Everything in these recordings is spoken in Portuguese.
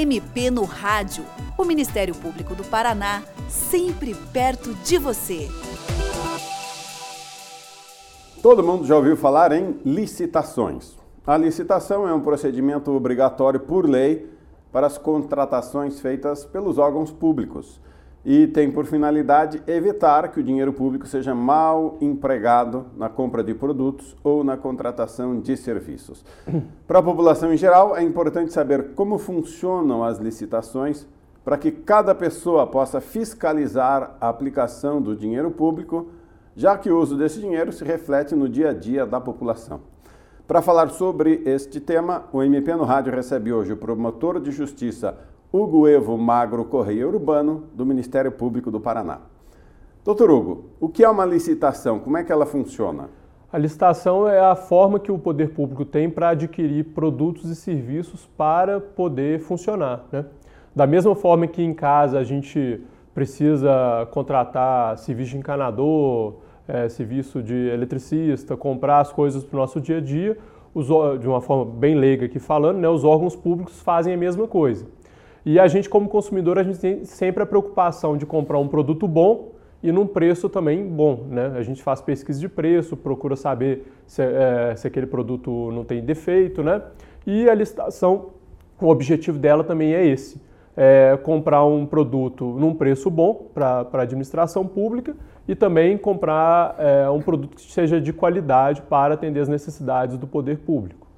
MP no Rádio. O Ministério Público do Paraná, sempre perto de você. Todo mundo já ouviu falar em licitações. A licitação é um procedimento obrigatório por lei para as contratações feitas pelos órgãos públicos e tem por finalidade evitar que o dinheiro público seja mal empregado na compra de produtos ou na contratação de serviços. Para a população em geral, é importante saber como funcionam as licitações para que cada pessoa possa fiscalizar a aplicação do dinheiro público, já que o uso desse dinheiro se reflete no dia a dia da população. Para falar sobre este tema, o MP no Rádio recebe hoje o promotor de justiça Hugo Evo Magro Correia Urbano, do Ministério Público do Paraná. Doutor Hugo, o que é uma licitação? Como é que ela funciona? A licitação é a forma que o poder público tem para adquirir produtos e serviços para poder funcionar. Né? Da mesma forma que em casa a gente precisa contratar serviço de encanador, é, serviço de eletricista, comprar as coisas para o nosso dia a dia, os, de uma forma bem leiga aqui falando, né, os órgãos públicos fazem a mesma coisa. E a gente, como consumidor, a gente tem sempre a preocupação de comprar um produto bom e num preço também bom. Né? A gente faz pesquisa de preço, procura saber se, é, se aquele produto não tem defeito. Né? E a licitação, o objetivo dela também é esse. É comprar um produto num preço bom para a administração pública e também comprar é, um produto que seja de qualidade para atender as necessidades do poder público.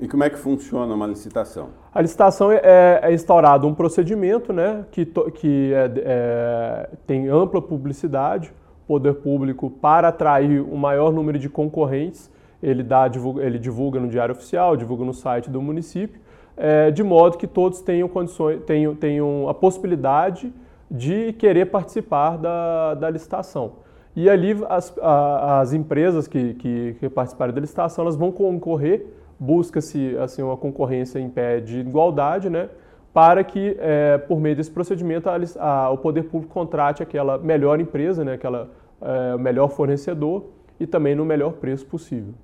E como é que funciona uma licitação? A licitação é, é, instaurado um procedimento né, que, que é, é, tem ampla publicidade, poder público, para atrair o maior número de concorrentes, ele, dá, divulga, ele divulga no Diário Oficial, divulga no site do município, é, de modo que todos tenham, condições, tenham, tenham a possibilidade de querer participar da, da licitação. E ali as, as empresas que, que, que participarem da licitação elas vão concorrer busca-se assim uma concorrência em pé de igualdade, né, para que é, por meio desse procedimento a, a, o poder público contrate aquela melhor empresa, né, aquela é, melhor fornecedor e também no melhor preço possível.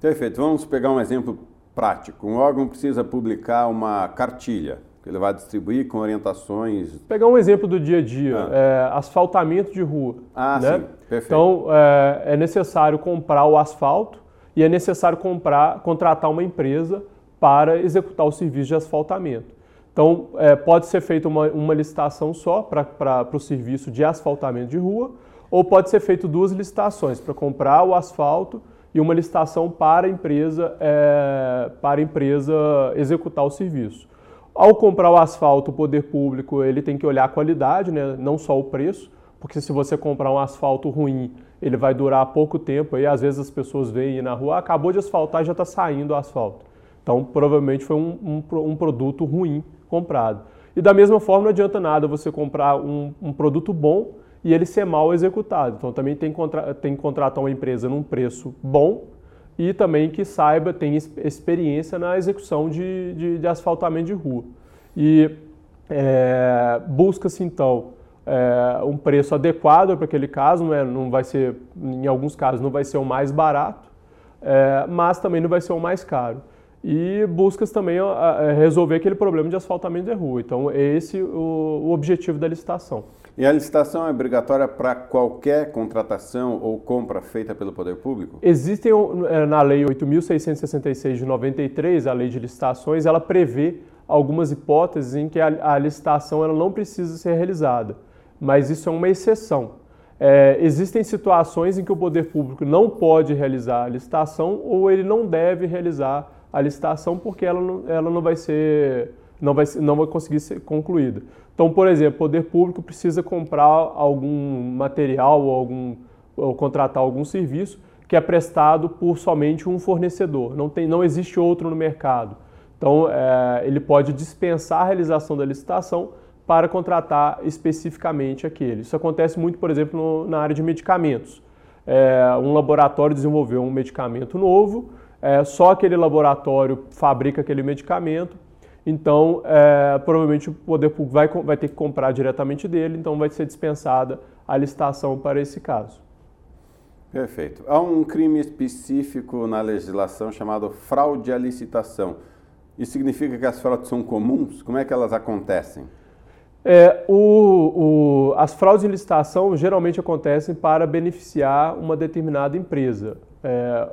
Perfeito. Vamos pegar um exemplo prático. Um órgão precisa publicar uma cartilha que ele vai distribuir com orientações. Pegar um exemplo do dia a dia, ah. é, asfaltamento de rua. Ah, né? sim, perfeito. Então é, é necessário comprar o asfalto e é necessário comprar, contratar uma empresa para executar o serviço de asfaltamento. Então, é, pode ser feita uma, uma licitação só para o serviço de asfaltamento de rua, ou pode ser feito duas licitações para comprar o asfalto e uma licitação para a empresa, é, para a empresa executar o serviço. Ao comprar o asfalto, o poder público ele tem que olhar a qualidade, né, não só o preço, porque se você comprar um asfalto ruim ele vai durar pouco tempo. E às vezes as pessoas veem na rua, ah, acabou de asfaltar e já está saindo o asfalto. Então, provavelmente foi um, um, um, produto ruim comprado. E da mesma forma, não adianta nada você comprar um, um produto bom e ele ser mal executado. Então, também tem, contra, tem que contratar uma empresa num preço bom e também que saiba, tenha experiência na execução de, de, de asfaltamento de rua. E é, busca-se, então, é, um preço adequado para aquele caso, né? não vai ser, em alguns casos não vai ser o mais barato, é, mas também não vai ser o mais caro. E buscas também a resolver aquele problema de asfaltamento de rua. Então, é esse o, o objetivo da licitação. E a licitação é obrigatória para qualquer contratação ou compra feita pelo poder público? Existem, é, na Lei 8.666 de 93, a Lei de Licitações, ela prevê algumas hipóteses em que a, a licitação ela não precisa ser realizada mas isso é uma exceção. É, existem situações em que o poder público não pode realizar a licitação ou ele não deve realizar a licitação porque ela não, ela não vai ser não vai, não vai conseguir ser concluída. Então, por exemplo, o poder público precisa comprar algum material ou, algum, ou contratar algum serviço que é prestado por somente um fornecedor, não, tem, não existe outro no mercado. Então, é, ele pode dispensar a realização da licitação para contratar especificamente aquele. Isso acontece muito, por exemplo, no, na área de medicamentos. É, um laboratório desenvolveu um medicamento novo, é, só aquele laboratório fabrica aquele medicamento, então é, provavelmente o poder público vai, vai ter que comprar diretamente dele, então vai ser dispensada a licitação para esse caso. Perfeito. Há um crime específico na legislação chamado fraude à licitação. Isso significa que as fraudes são comuns? Como é que elas acontecem? É, o, o, as fraudes de licitação geralmente acontecem para beneficiar uma determinada empresa. É,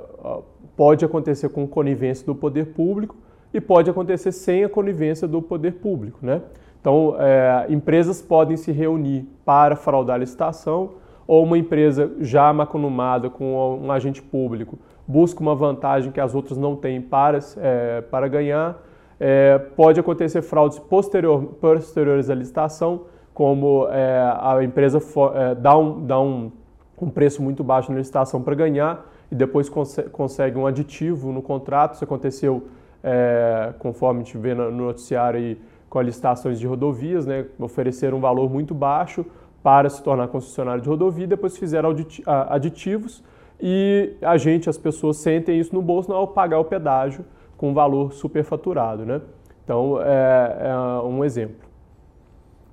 pode acontecer com conivência do poder público e pode acontecer sem a conivência do poder público. Né? Então, é, empresas podem se reunir para fraudar a licitação ou uma empresa já maconumada com um agente público busca uma vantagem que as outras não têm para, é, para ganhar é, pode acontecer fraudes posterior, posteriores à licitação, como é, a empresa for, é, dá, um, dá um, um, preço muito baixo na licitação para ganhar e depois consegue um aditivo no contrato. Isso aconteceu, é, conforme a gente vê no noticiário, aí, com as licitações de rodovias, né, ofereceram um valor muito baixo para se tornar concessionário de rodovia, depois fizeram aditivos e a gente, as pessoas, sentem isso no bolso ao pagar o pedágio com valor superfaturado. Né? Então, é, é um exemplo.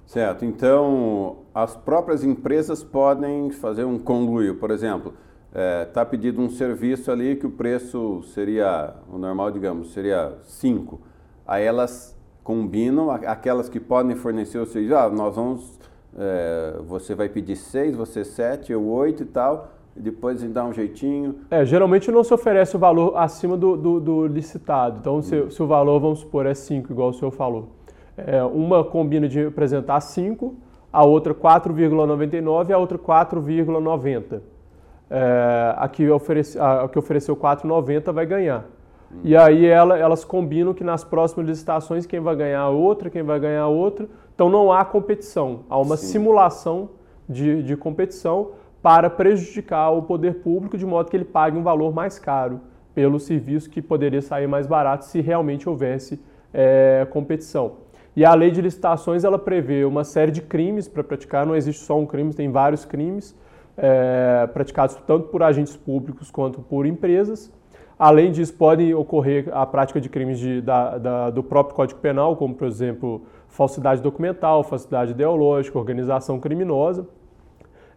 Certo. Então, as próprias empresas podem fazer um conluio. Por exemplo, está é, tá pedindo um serviço ali que o preço seria, o normal, digamos, seria 5. Aí elas combinam, aquelas que podem fornecer o serviço, ah, nós vamos, é, você vai pedir 6, você 7, eu 8 e tal e depois dá um jeitinho. É, geralmente não se oferece o valor acima do, do, do licitado. Então, se, hum. se, o valor, vamos supor, é 5, igual o senhor falou. É, uma combina de apresentar 5, a outra 4,99 e a outra 4,90. É, a, que oferece, a, a que ofereceu 4,90 vai ganhar. Hum. E aí ela, elas combinam que nas próximas licitações quem vai ganhar a outra, quem vai ganhar a outra. Então não há competição, há uma Sim. simulação de, de competição para prejudicar o poder público de modo que ele pague um valor mais caro pelo serviço que poderia sair mais barato se realmente houvesse é, competição. E a lei de licitações ela prevê uma série de crimes para praticar, não existe só um crime, tem vários crimes é, praticados tanto por agentes públicos quanto por empresas. Além disso, pode ocorrer a prática de crimes de, da, da, do próprio Código Penal, como, por exemplo, falsidade documental, falsidade ideológica, organização criminosa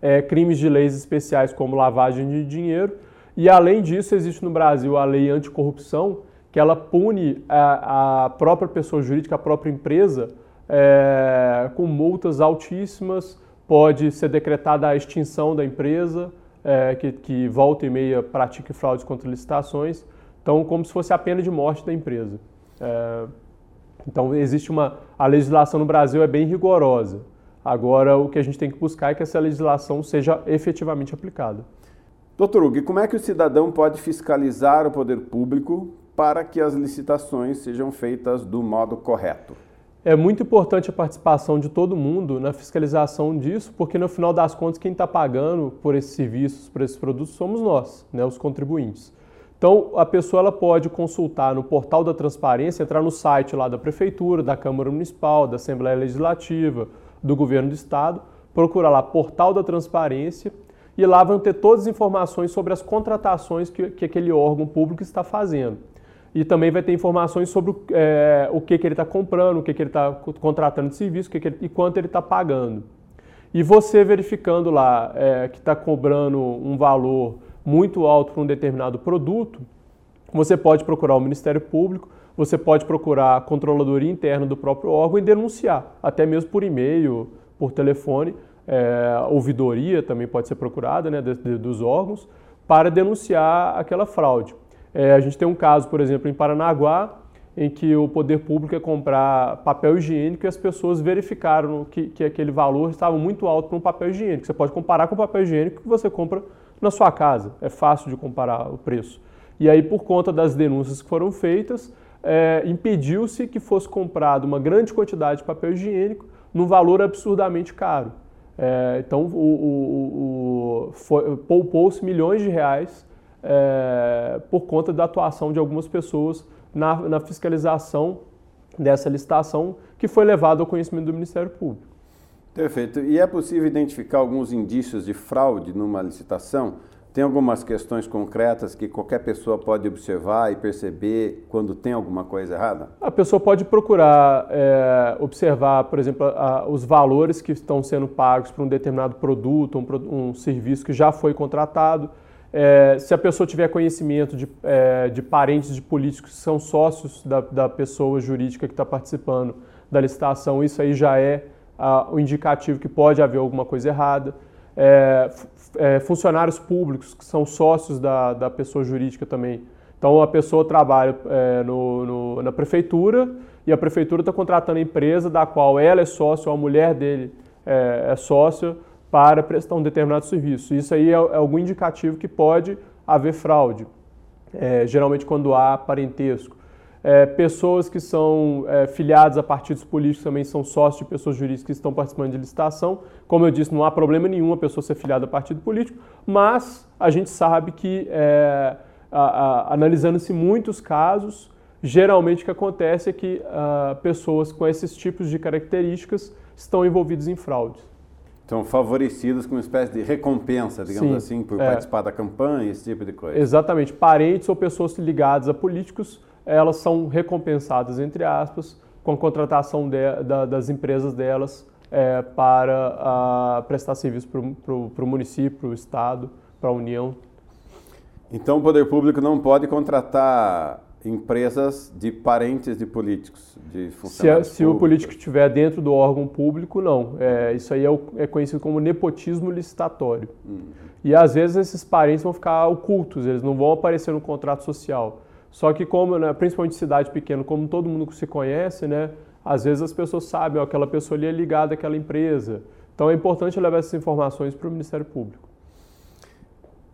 é, crimes de leis especiais como lavagem de dinheiro. E além disso, existe no Brasil a lei anticorrupção, que ela pune a, a própria pessoa jurídica, a própria empresa, é, com multas altíssimas, pode ser decretada a extinção da empresa, é, que, que volta e meia pratique fraudes contra licitações, então como se fosse a pena de morte da empresa. É, então existe uma a legislação no Brasil é bem rigorosa. Agora, o que a gente tem que buscar é que essa legislação seja efetivamente aplicada. Doutor Hugo, como é que o cidadão pode fiscalizar o poder público para que as licitações sejam feitas do modo correto? É muito importante a participação de todo mundo na fiscalização disso, porque no final das contas quem está pagando por esses serviços, por esses produtos, somos nós, né, os contribuintes. Então a pessoa ela pode consultar no portal da transparência, entrar no site lá da prefeitura, da Câmara Municipal, da Assembleia Legislativa, do governo do estado, procura lá Portal da Transparência e lá vão ter todas as informações sobre as contratações que, que aquele órgão público está fazendo. E também vai ter informações sobre é, o que, que ele está comprando, o que, que ele está contratando de serviço que que ele, e quanto ele está pagando. E você verificando lá é, que está cobrando um valor muito alto para um determinado produto, você pode procurar o Ministério Público você pode procurar a controladoria interna do próprio órgão e denunciar, até mesmo por e-mail, por telefone. É, ouvidoria também pode ser procurada né, de, de, dos órgãos para denunciar aquela fraude. É, a gente tem um caso, por exemplo, em Paranaguá, em que o poder público ia comprar papel higiênico e as pessoas verificaram que, que aquele valor estava muito alto para um papel higiênico. Você pode comparar com o papel higiênico que você compra na sua casa. É fácil de comparar o preço. E aí, por conta das denúncias que foram feitas, é, impediu-se que fosse comprado uma grande quantidade de papel higiênico num valor absurdamente caro. É, então, poupou-se milhões de reais é, por conta da atuação de algumas pessoas na, na fiscalização dessa licitação que foi levada ao conhecimento do Ministério Público. Perfeito. E é possível identificar alguns indícios de fraude numa licitação? Tem algumas questões concretas que qualquer pessoa pode observar e perceber quando tem alguma coisa errada? A pessoa pode procurar é, observar, por exemplo, a, os valores que estão sendo pagos para um determinado produto, um, um, serviço que já foi contratado. É, se a pessoa tiver conhecimento de, é, de parentes de políticos que são sócios da, da pessoa jurídica que está participando da licitação, isso aí já é o indicativo que pode haver alguma coisa errada. É, é, funcionários públicos que são sócios da, da pessoa jurídica também. Então a pessoa trabalha é, no, no, na prefeitura e a prefeitura está contratando a empresa da qual ela é sócia ou a mulher dele é, é sócia para prestar um determinado serviço. Isso aí é, é algum indicativo que pode haver fraude, é, geralmente quando há parentesco. É, pessoas que são é, filiadas a partidos políticos também são sócios de pessoas jurídicas que estão participando de licitação. Como eu disse, não há problema nenhum a pessoa ser filiada a partido político, mas a gente sabe que, é, analisando-se muitos casos, geralmente o que acontece é que a, ah, pessoas com esses tipos de características estão envolvidas em fraudes. São favorecidos com uma espécie de recompensa, digamos Sim, assim, por é. participar da campanha, esse tipo de coisa. Exatamente. Parentes ou pessoas ligadas a políticos, elas são recompensadas, entre aspas, com a contratação de, da, das empresas delas é, para a, prestar serviço para o município, para o Estado, para a União. Então o poder público não pode contratar empresas de parentes de políticos, de funcionários Se, se o político estiver dentro do órgão público, não. É, isso aí é, é, conhecido como nepotismo licitatório. Uhum. E às vezes esses parentes vão ficar ocultos, eles não vão aparecer no contrato social. Só que como, né, principalmente cidade pequena, como todo mundo se conhece, né, às vezes as pessoas sabem, ó, aquela pessoa ali é ligada àquela empresa. Então é importante levar essas informações para o Ministério Público.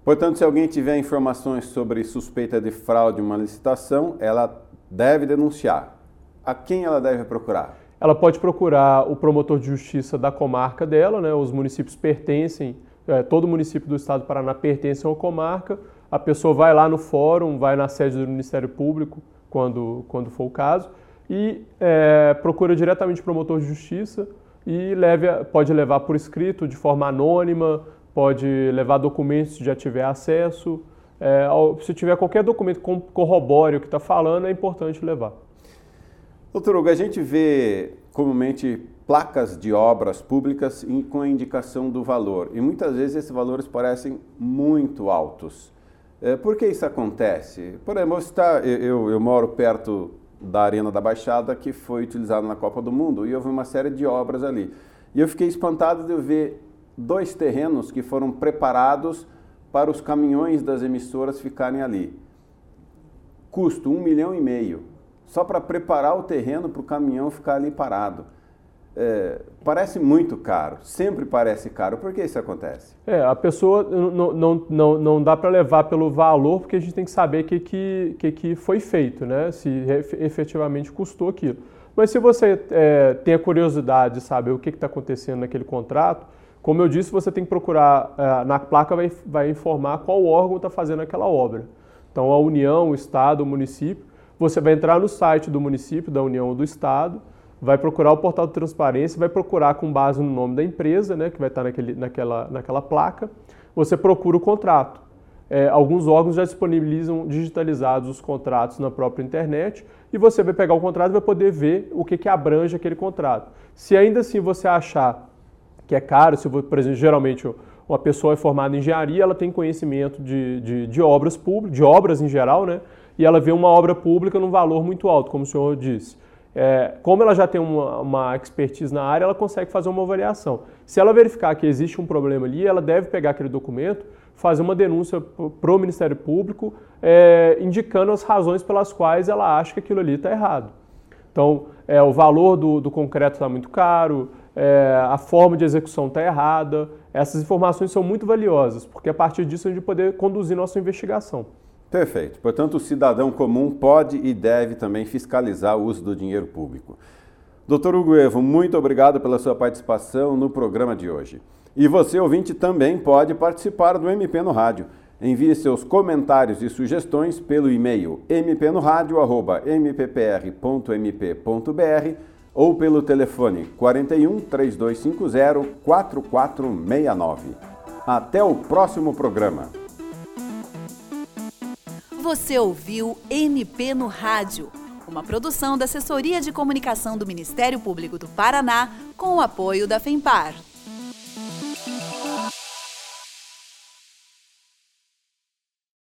Portanto, se alguém tiver informações sobre suspeita de fraude em uma licitação, ela deve denunciar. A quem ela deve procurar? Ela pode procurar o promotor de justiça da comarca dela, né? os municípios pertencem, é, todo município do estado do Paraná pertence a uma comarca, a pessoa vai lá no fórum, vai na sede do Ministério Público, quando, quando for o caso, e é, procura diretamente o promotor de justiça e leve, pode levar por escrito, de forma anônima, pode levar documentos se já tiver acesso. É, se tiver qualquer documento que corrobore o que está falando, é importante levar. Doutor Hugo, a gente vê comumente placas de obras públicas com a indicação do valor e muitas vezes esses valores parecem muito altos. É, por que isso acontece? Por exemplo, está, eu, eu moro perto da Arena da Baixada que foi utilizada na Copa do Mundo e houve uma série de obras ali. E eu fiquei espantado de ver dois terrenos que foram preparados para os caminhões das emissoras ficarem ali. Custo um milhão e meio, só para preparar o terreno para o caminhão ficar ali parado. É, parece muito caro, sempre parece caro. Por que isso acontece? É, a pessoa não, não, não, não dá para levar pelo valor, porque a gente tem que saber o que, que, que, que foi feito, né? se efetivamente custou aquilo. Mas se você é, tem a curiosidade de saber o que está acontecendo naquele contrato, como eu disse, você tem que procurar, eh, na placa vai, vai informar qual órgão está fazendo aquela obra. Então, a União, o Estado, o município. Você vai entrar no site do município, da União ou do Estado, vai procurar o portal de transparência, vai procurar com base no nome da empresa, né, que vai estar naquele, naquela, naquela placa. Você procura o contrato. É, alguns órgãos já disponibilizam digitalizados os contratos na própria internet e você vai pegar o contrato e vai poder ver o que, que abrange aquele contrato. Se ainda assim você achar que é caro. Se, por exemplo, geralmente uma pessoa é formada em engenharia, ela tem conhecimento de, de, de obras públicas, de obras em geral, né? E ela vê uma obra pública num valor muito alto, como o senhor disse. É, como ela já tem uma, uma, expertise na área, ela consegue fazer uma avaliação. Se ela verificar que existe um problema ali, ela deve pegar aquele documento, fazer uma denúncia para o Ministério Público, é, indicando as razões pelas quais ela acha que aquilo ali está errado. Então, é, o valor do, do concreto está muito caro, é, a forma de execução está errada. Essas informações são muito valiosas, porque a partir disso a gente poder conduzir nossa investigação. Perfeito. Portanto, o cidadão comum pode e deve também fiscalizar o uso do dinheiro público. Doutor Hugo Evo, muito obrigado pela sua participação no programa de hoje. E você, ouvinte, também pode participar do MP no Rádio. Envie seus comentários e sugestões pelo e-mail mpnoradio.mppr.mp.br ou pelo telefone 41 3250 4469. Até o próximo programa. Você ouviu MP no Rádio, uma produção da Assessoria de Comunicação do Ministério Público do Paraná com o apoio da FEMPAR.